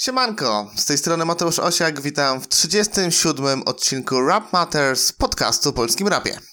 Siemanko, z tej strony Mateusz Osiak, witam w 37 odcinku Rap Matters podcastu Polskim Rapie.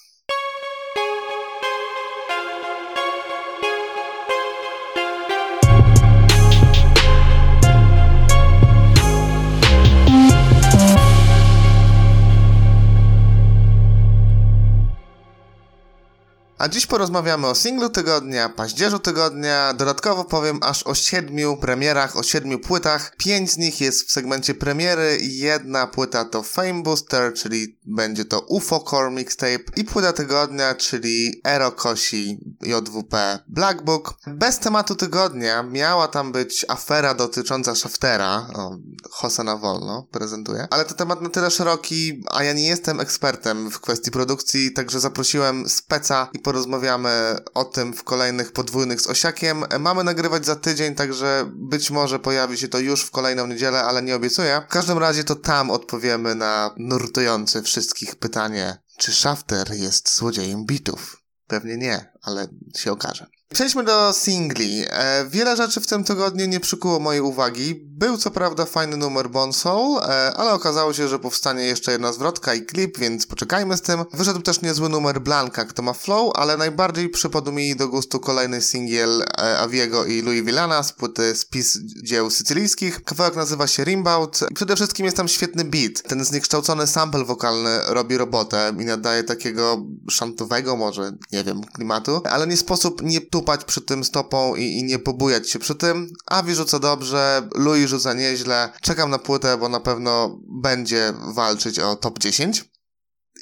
A dziś porozmawiamy o singlu tygodnia, paździerzu tygodnia, dodatkowo powiem aż o siedmiu premierach, o siedmiu płytach. Pięć z nich jest w segmencie premiery, jedna płyta to Fame Booster, czyli będzie to UFO Core Mixtape. I płyta tygodnia, czyli Ero Kosi JWP Black Book. Bez tematu tygodnia miała tam być afera dotycząca Shaftera, o, Hosa na wolno prezentuje, ale to temat na tyle szeroki, a ja nie jestem ekspertem w kwestii produkcji, także zaprosiłem speca i porozmawiamy o tym w kolejnych podwójnych z Osiakiem. Mamy nagrywać za tydzień, także być może pojawi się to już w kolejną niedzielę, ale nie obiecuję. W każdym razie to tam odpowiemy na nurtujące wszystkich pytanie, czy Shafter jest złodziejem bitów? Pewnie nie, ale się okaże. Przejdźmy do singli. E, wiele rzeczy w tym tygodniu nie przykuło mojej uwagi. Był co prawda fajny numer Bonsol, e, ale okazało się, że powstanie jeszcze jedna zwrotka i klip, więc poczekajmy z tym. Wyszedł też niezły numer Blanka, kto ma flow, ale najbardziej przypadł mi do gustu kolejny singiel e, Aviego i Louis Villana z płyty Spis dzieł sycylijskich. Kawałek nazywa się Rimbout. Przede wszystkim jest tam świetny beat. Ten zniekształcony sample wokalny robi robotę i nadaje takiego szantowego może, nie wiem, klimatu, ale nie sposób nie tupać przy tym stopą i, i nie pobujać się przy tym. Avi rzuca dobrze, Louis rzuca nieźle. Czekam na płytę, bo na pewno będzie walczyć o top 10.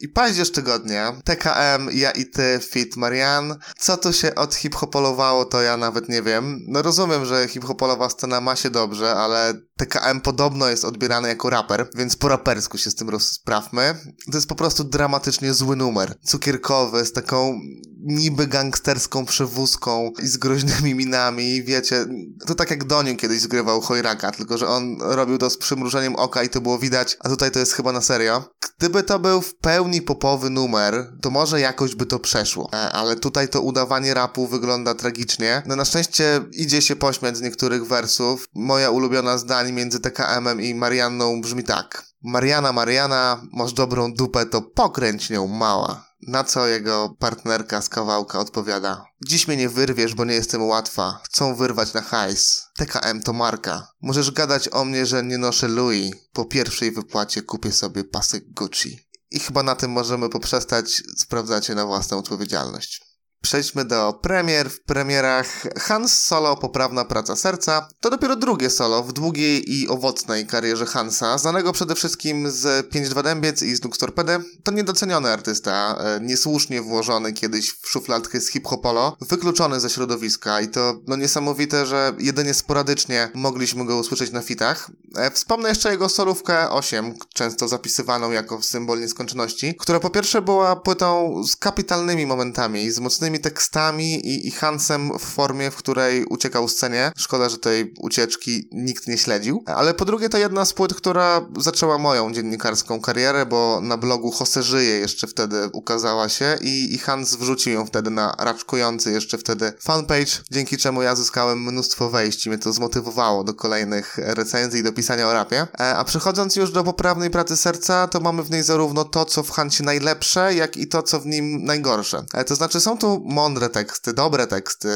I paździerz tygodnia, TKM, ja i ty, Fit Marian. Co tu się od hip-hopolowało, to ja nawet nie wiem. No rozumiem, że hip-hopolowa scena ma się dobrze, ale TKM podobno jest odbierany jako raper, więc po rapersku się z tym rozprawmy. To jest po prostu dramatycznie zły numer. Cukierkowy, z taką niby gangsterską przewózką i z groźnymi minami, wiecie, to tak jak Doniu kiedyś zgrywał Chojraka, tylko że on robił to z przymrużeniem oka i to było widać, a tutaj to jest chyba na serio. Gdyby to był w pełni popowy numer, to może jakoś by to przeszło, e, ale tutaj to udawanie rapu wygląda tragicznie. No na szczęście idzie się pośmiać z niektórych wersów. Moja ulubiona zdań między TKM-em i Marianną brzmi tak. Mariana, Mariana, masz dobrą dupę, to pokręć nią mała. Na co jego partnerka z kawałka odpowiada: Dziś mnie nie wyrwiesz, bo nie jestem łatwa. Chcą wyrwać na hajs. TKM to marka. Możesz gadać o mnie, że nie noszę Louis. Po pierwszej wypłacie kupię sobie pasek Gucci. I chyba na tym możemy poprzestać. Sprawdzacie na własną odpowiedzialność. Przejdźmy do premier. W premierach Hans Solo Poprawna Praca Serca. To dopiero drugie solo w długiej i owocnej karierze Hansa, znanego przede wszystkim z 5-2 Dębiec i z Nux Torpedy. To niedoceniony artysta, e, niesłusznie włożony kiedyś w szufladkę z hip-hopolo, wykluczony ze środowiska i to no niesamowite, że jedynie sporadycznie mogliśmy go usłyszeć na fitach. E, wspomnę jeszcze jego solówkę 8, często zapisywaną jako symbol nieskończoności, która po pierwsze była płytą z kapitalnymi momentami, z mocnymi tekstami i, i Hansem w formie, w której uciekał scenie. Szkoda, że tej ucieczki nikt nie śledził. Ale po drugie to jedna z płyt, która zaczęła moją dziennikarską karierę, bo na blogu Jose Żyje jeszcze wtedy ukazała się i, i Hans wrzucił ją wtedy na raczkujący jeszcze wtedy fanpage, dzięki czemu ja zyskałem mnóstwo wejść i mnie to zmotywowało do kolejnych recenzji i do pisania o rapie. E, a przechodząc już do poprawnej pracy serca, to mamy w niej zarówno to, co w Hansie najlepsze, jak i to, co w nim najgorsze. E, to znaczy są tu mądre teksty, dobre teksty,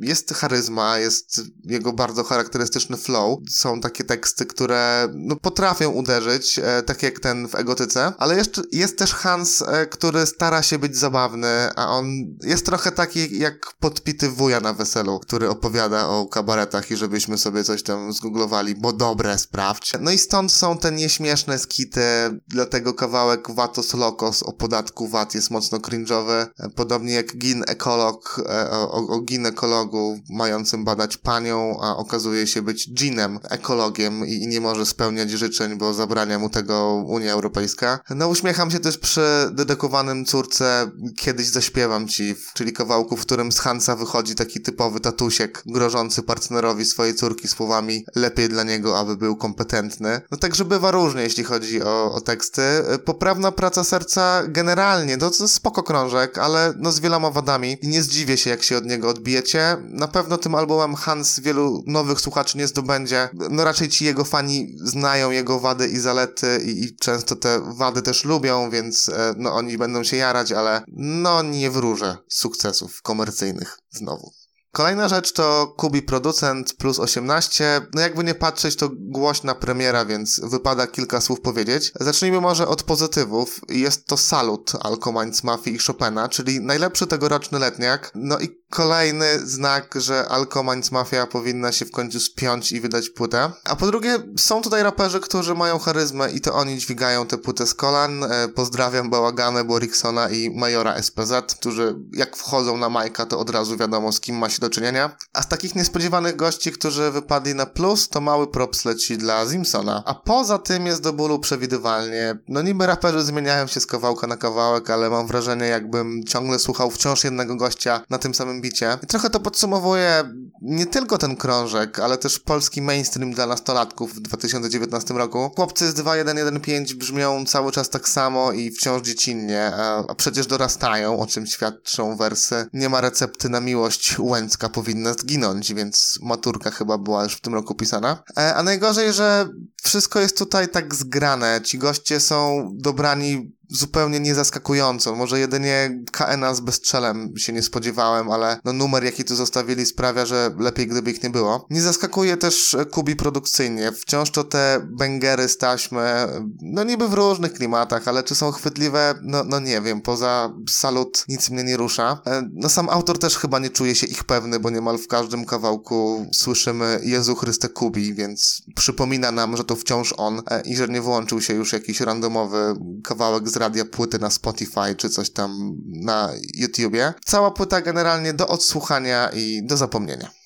jest charyzma, jest jego bardzo charakterystyczny flow. Są takie teksty, które no, potrafią uderzyć, e, tak jak ten w Egotyce, ale jeszcze jest też Hans, e, który stara się być zabawny, a on jest trochę taki jak podpity wuja na weselu, który opowiada o kabaretach i żebyśmy sobie coś tam zgooglowali, bo dobre, sprawdź. No i stąd są te nieśmieszne skity, dlatego kawałek Vatos Locos o podatku VAT jest mocno cringe'owy, e, podobnie jak Gin ekolog e, o, o ginekologu mającym badać panią, a okazuje się być ginem, ekologiem i, i nie może spełniać życzeń, bo zabrania mu tego Unia Europejska. No uśmiecham się też przy dedykowanym córce Kiedyś zaśpiewam ci, czyli kawałku, w którym z Hansa wychodzi taki typowy tatusiek, grożący partnerowi swojej córki słowami lepiej dla niego, aby był kompetentny. No także bywa różnie, jeśli chodzi o, o teksty. Poprawna praca serca generalnie, no to spoko krążek, ale no z wieloma wadami i nie zdziwię się, jak się od niego odbijecie. Na pewno tym albumem Hans wielu nowych słuchaczy nie zdobędzie. No raczej ci jego fani znają jego wady i zalety i, i często te wady też lubią, więc e, no oni będą się jarać, ale no nie wróżę sukcesów komercyjnych znowu. Kolejna rzecz to Kubi Producent plus 18. No jakby nie patrzeć, to głośna premiera, więc wypada kilka słów powiedzieć. Zacznijmy może od pozytywów. Jest to Salut Alcomains Mafii i Chopina, czyli najlepszy tegoroczny letniak. No i kolejny znak, że Alcomains Mafia powinna się w końcu spiąć i wydać płytę. A po drugie, są tutaj raperzy, którzy mają charyzmę i to oni dźwigają tę płytę z kolan. E, pozdrawiam Bałaganę, Boriksona i Majora SPZ, którzy jak wchodzą na Majka, to od razu wiadomo z kim ma się do czynienia. A z takich niespodziewanych gości, którzy wypadli na plus, to mały props leci dla Zimsona. A poza tym jest do bólu przewidywalnie. No niby raperzy zmieniają się z kawałka na kawałek, ale mam wrażenie jakbym ciągle słuchał wciąż jednego gościa na tym samym trochę to podsumowuje nie tylko ten krążek, ale też polski mainstream dla nastolatków w 2019 roku. Chłopcy z 2115 brzmią cały czas tak samo i wciąż dziecinnie, a, a przecież dorastają, o czym świadczą wersy. Nie ma recepty na miłość, Łęcka powinna zginąć, więc maturka chyba była już w tym roku pisana. E, a najgorzej, że wszystko jest tutaj tak zgrane. Ci goście są dobrani zupełnie niezaskakująco. Może jedynie KNA z bezstrzelem się nie spodziewałem, ale no numer jaki tu zostawili sprawia, że lepiej gdyby ich nie było. Nie zaskakuje też Kubi produkcyjnie. Wciąż to te bęgery z taśmy, no niby w różnych klimatach, ale czy są chwytliwe? No, no nie wiem. Poza salut nic mnie nie rusza. E, no sam autor też chyba nie czuje się ich pewny, bo niemal w każdym kawałku słyszymy Jezu Chryste Kubi, więc przypomina nam, że to wciąż on e, i że nie włączył się już jakiś randomowy kawałek z radia płyty na Spotify czy coś tam na YouTubie. Cała płyta generalnie do odsłuchania i do zapomnienia.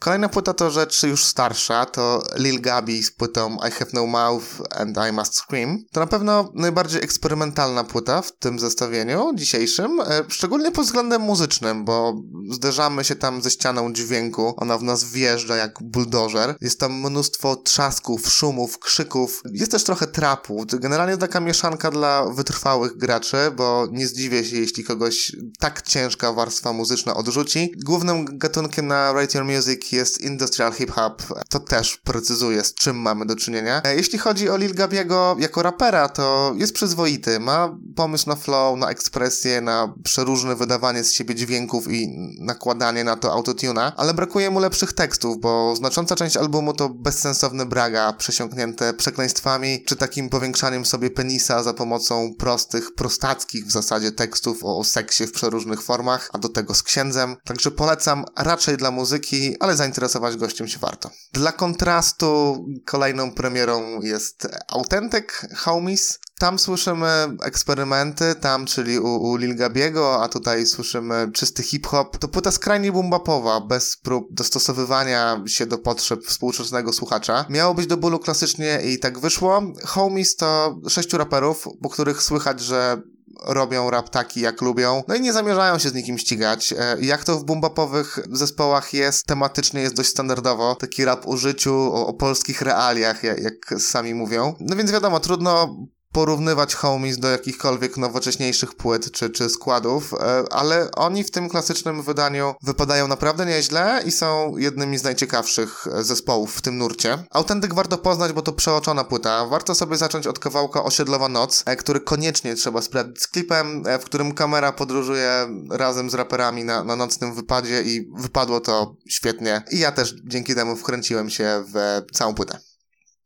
Kolejna płyta to rzecz już starsza, to Lil Gabi z płytą I Have No Mouth and I Must Scream. To na pewno najbardziej eksperymentalna płyta w tym zestawieniu dzisiejszym, e, szczególnie pod względem muzycznym, bo zderzamy się tam ze ścianą dźwięku, ona w nas wjeżdża jak buldożer. Jest tam mnóstwo trzasków, szumów, krzyków, jest też trochę trapu. Generalnie taka mieszanka dla wytrwałych graczy, bo nie zdziwię się, jeśli kogoś tak ciężka warstwa muzyczna odrzuci. Głównym gatunkiem na Write Your Music jest industrial hip-hop, to też precyzuje, z czym mamy do czynienia. E, jeśli chodzi o Lil Gabiego jako rapera, to jest przyzwoity. Ma pomysł na flow, na ekspresję, na przeróżne wydawanie z siebie dźwięków i nakładanie na to autotuna, ale brakuje mu lepszych tekstów, bo znacząca część albumu to bezsensowne braga przesiąknięte przekleństwami, czy takim powiększaniem sobie penisa za pomocą prostych, prostackich w zasadzie tekstów o, seksie w przeróżnych formach, a do tego z księdzem. Także polecam raczej dla muzyki, ale zainteresować gościem się warto. Dla kontrastu kolejną premierą jest Authentic Homies. Tam słyszymy eksperymenty, tam, czyli u, u Lil Gabiego, a tutaj słyszymy czysty hip-hop. To płyta skrajnie bumbapowa, bez prób dostosowywania się do potrzeb współczesnego słuchacza. Miało być do bólu klasycznie i tak wyszło. Homies to sześciu raperów, po których słychać, że robią rap taki, jak lubią, no i nie zamierzają się z nikim ścigać. E, jak to w bumbapowych zespołach jest, tematycznie jest dość standardowo, taki rap o życiu, o, o polskich realiach, jak, jak sami mówią. No więc wiadomo, trudno porównywać homies do jakichkolwiek nowocześniejszych płyt czy, czy składów, e, ale oni w tym klasycznym wydaniu wypadają naprawdę nieźle i są jednymi z najciekawszych zespołów w tym nurcie. Autentyk warto poznać, bo to przeoczona płyta. Warto sobie zacząć od kawałka Osiedlowa Noc, e, który koniecznie trzeba sprawdzić z klipem, e, w którym kamera podróżuje razem z raperami na, na nocnym wypadzie i wypadło to świetnie. I ja też dzięki temu wkręciłem się w całą płytę.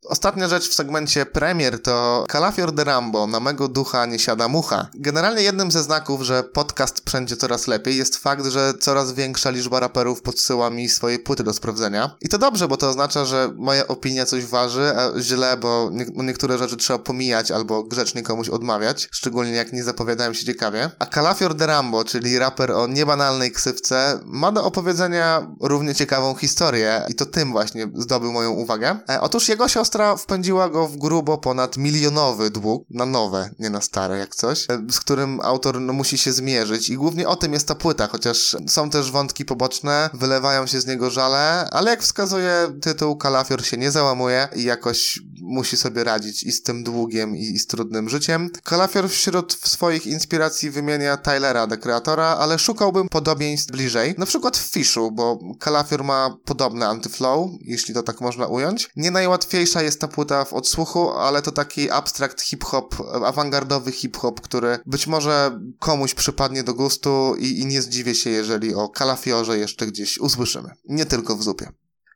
Ostatnia rzecz w segmencie premier to Kalafior de Rambo, na mego ducha nie siada mucha. Generalnie jednym ze znaków, że podcast wszędzie coraz lepiej jest fakt, że coraz większa liczba raperów podsyła mi swoje płyty do sprawdzenia. I to dobrze, bo to oznacza, że moja opinia coś waży, a źle, bo nie niektóre rzeczy trzeba pomijać albo grzecznie komuś odmawiać, szczególnie jak nie zapowiadają się ciekawie. A Kalafior de Rambo, czyli raper o niebanalnej ksywce, ma do opowiedzenia równie ciekawą historię i to tym właśnie zdobył moją uwagę. E, otóż jego siostra siostra wpędziła go w grubo ponad milionowy dług, na nowe, nie na stare jak coś, e, z którym autor no, musi się zmierzyć i głównie o tym jest ta płyta, chociaż są też wątki poboczne, wylewają się z niego żale, ale jak wskazuje tytuł, Kalafior się nie załamuje i jakoś musi sobie radzić i z tym długiem i, i z trudnym życiem. Kalafior wśród swoich inspiracji wymienia Tylera, The Creatora, ale szukałbym podobieństw bliżej, na przykład w Fishu, bo Kalafior ma podobne antyflow, jeśli to tak można ująć. Nie najłatwiejsza jest ta płyta w odsłuchu, ale to taki abstrakt hip-hop, awangardowy hip-hop, który być może komuś przypadnie do gustu i, i nie zdziwię się, jeżeli o Kalafiorze jeszcze gdzieś usłyszymy. Nie tylko w zupie.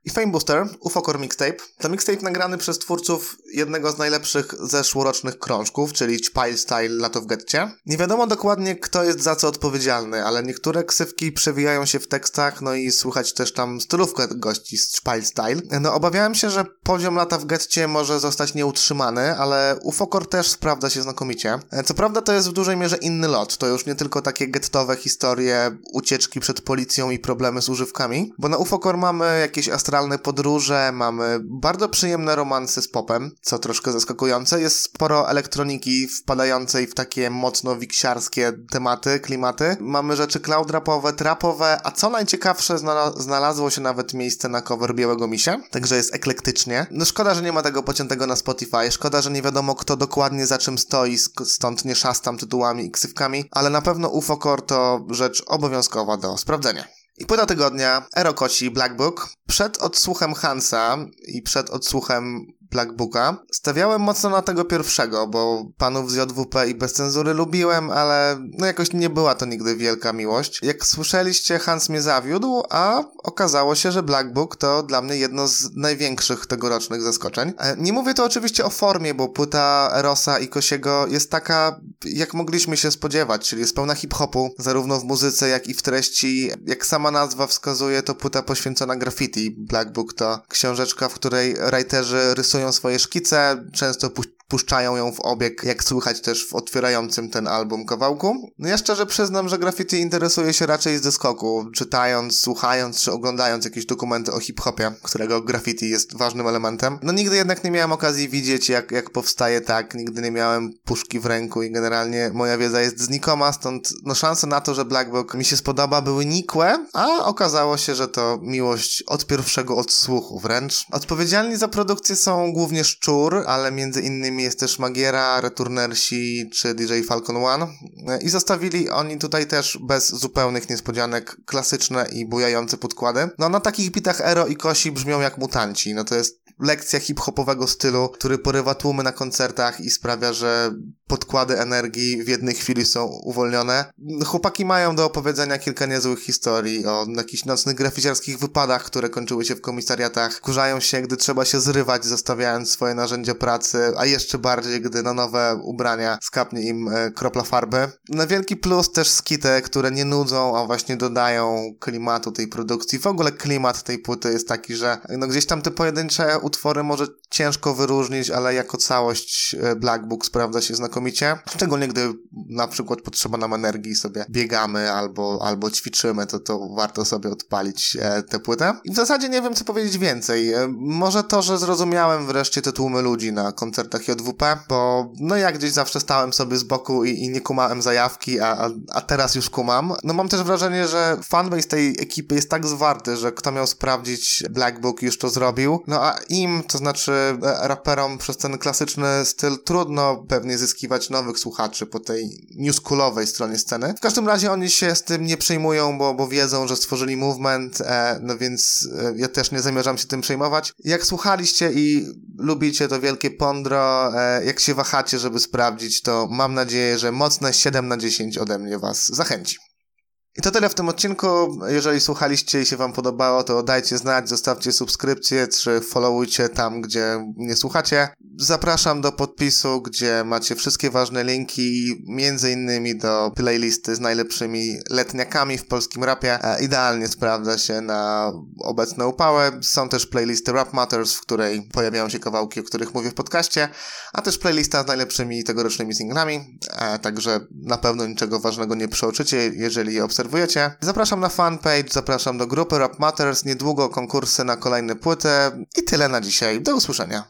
I Fame Booster, Ufocore Mixtape, to mixtape nagrany przez twórców jednego z najlepszych zeszłorocznych krążków, czyli Chpile Style Lato w Getcie. Nie wiadomo dokładnie, kto jest za co odpowiedzialny, ale niektóre ksywki przewijają się w tekstach, no i słychać też tam stylówkę gości z Chpile Style. No obawiałem się, że poziom Lata w Getcie może zostać nieutrzymany, ale Ufocore też sprawdza się znakomicie. Co prawda to jest w dużej mierze inny lot, to już nie tylko takie gettowe historie, ucieczki przed policją i problemy z używkami, bo na Ufocore mamy jakieś astralne podróże, mamy bardzo przyjemne romanse z popem, co troszkę zaskakujące. Jest sporo elektroniki wpadającej w takie mocno wiksiarskie tematy, klimaty. Mamy rzeczy cloud rapowe, trapowe, a co najciekawsze, znalazło się nawet miejsce na cover Białego Misia, także jest eklektycznie. No szkoda, że nie ma tego pociętego na Spotify, szkoda, że nie wiadomo kto dokładnie za czym stoi, stąd nie szastam tytułami i ksywkami, ale na pewno UFO Core to rzecz obowiązkowa do sprawdzenia. I płyta tygodnia Erokoci Black Book. Przed odsłuchem Hansa i przed odsłuchem Black Booka. Stawiałem mocno na tego pierwszego, bo panów z JWP i bez cenzury lubiłem, ale no jakoś nie była to nigdy wielka miłość. Jak słyszeliście, Hans mnie zawiódł, a okazało się, że Black Book to dla mnie jedno z największych tegorocznych zaskoczeń. E, nie mówię to oczywiście o formie, bo płyta Rosa i Kosiego jest taka, jak mogliśmy się spodziewać, czyli jest pełna hip-hopu, zarówno w muzyce, jak i w treści. Jak sama nazwa wskazuje, to płyta poświęcona graffiti. Black Book to książeczka, w której writerzy rysują rysują swoje szkice, często puszczają ją w obieg, jak słychać też w otwierającym ten album kawałku. No ja szczerze przyznam, że graffiti interesuje się raczej z dyskoku, czytając, słuchając czy oglądając jakieś dokumenty o hip-hopie, którego graffiti jest ważnym elementem. No nigdy jednak nie miałem okazji widzieć, jak, jak powstaje tak, nigdy nie miałem puszki w ręku i generalnie moja wiedza jest znikoma, stąd no szanse na to, że Black Book mi się spodoba były nikłe, a okazało się, że to miłość od pierwszego odsłuchu wręcz. Odpowiedzialni za produkcję są głównie Szczur, ale między innymi jest też Magiera, Returnersi czy DJ Falcon One i zostawili oni tutaj też bez zupełnych niespodzianek klasyczne i bujające podkłady. No na takich bitach Ero i Kosi brzmią jak mutanci, no to jest lekcja hip-hopowego stylu, który porywa tłumy na koncertach i sprawia, że podkłady energii w jednej chwili są uwolnione. Chłopaki mają do opowiedzenia kilka niezłych historii o jakichś nocnych graficiarskich wypadach, które kończyły się w komisariatach. Kurzają się, gdy trzeba się zrywać, zostawiając swoje narzędzia pracy, a jeszcze bardziej, gdy na nowe ubrania skapnie im e, kropla farby. Na wielki plus też skity, które nie nudzą, a właśnie dodają klimatu tej produkcji. W ogóle klimat tej płyty jest taki, że no gdzieś tam te pojedyncze utwory może ciężko wyróżnić, ale jako całość e, Black Book sprawdza się znakomicie. Szczególnie gdy na przykład potrzeba nam energii sobie biegamy albo, albo ćwiczymy, to, to warto sobie odpalić e, tę płytę. I w zasadzie nie wiem, co powiedzieć więcej. E, może to, że zrozumiałem wreszcie te tłumy ludzi na koncertach JWP, bo no ja gdzieś zawsze stałem sobie z boku i, i nie kumałem zajawki, a, a, a teraz już kumam. No mam też wrażenie, że fanbase tej ekipy jest tak zwarty, że kto miał sprawdzić Black Book już to zrobił. No a im, to znaczy e, raperom przez ten klasyczny styl trudno pewnie zyskiwać nowych słuchaczy po tej newschoolowej stronie sceny. W każdym razie oni się z tym nie przejmują, bo, bo wiedzą, że stworzyli movement, e, no więc e, ja też nie zamierzam się tym przejmować. Jak słuchaliście i lubicie to wielkie pondro, e, jak się wahacie, żeby sprawdzić, to mam nadzieję, że mocne 7 na 10 ode mnie was zachęci. I to tyle w tym odcinku. Jeżeli słuchaliście i się Wam podobało, to dajcie znać, zostawcie subskrypcję, czy followujcie tam, gdzie nie słuchacie. Zapraszam do podpisu, gdzie macie wszystkie ważne linki, między innymi do playlisty z najlepszymi letniakami w polskim rapie. E, idealnie sprawdza się na obecne upały. Są też playlisty Rap Matters, w której pojawiają się kawałki, o których mówię w podcaście, a też playlista z najlepszymi tegorocznymi singlami. E, także na pewno niczego ważnego nie przeoczycie, jeżeli je obserwujecie obserwujecie. Zapraszam na fanpage, zapraszam do grupy Rap Matters, niedługo konkursy na kolejne płyty i tyle na dzisiaj. Do usłyszenia.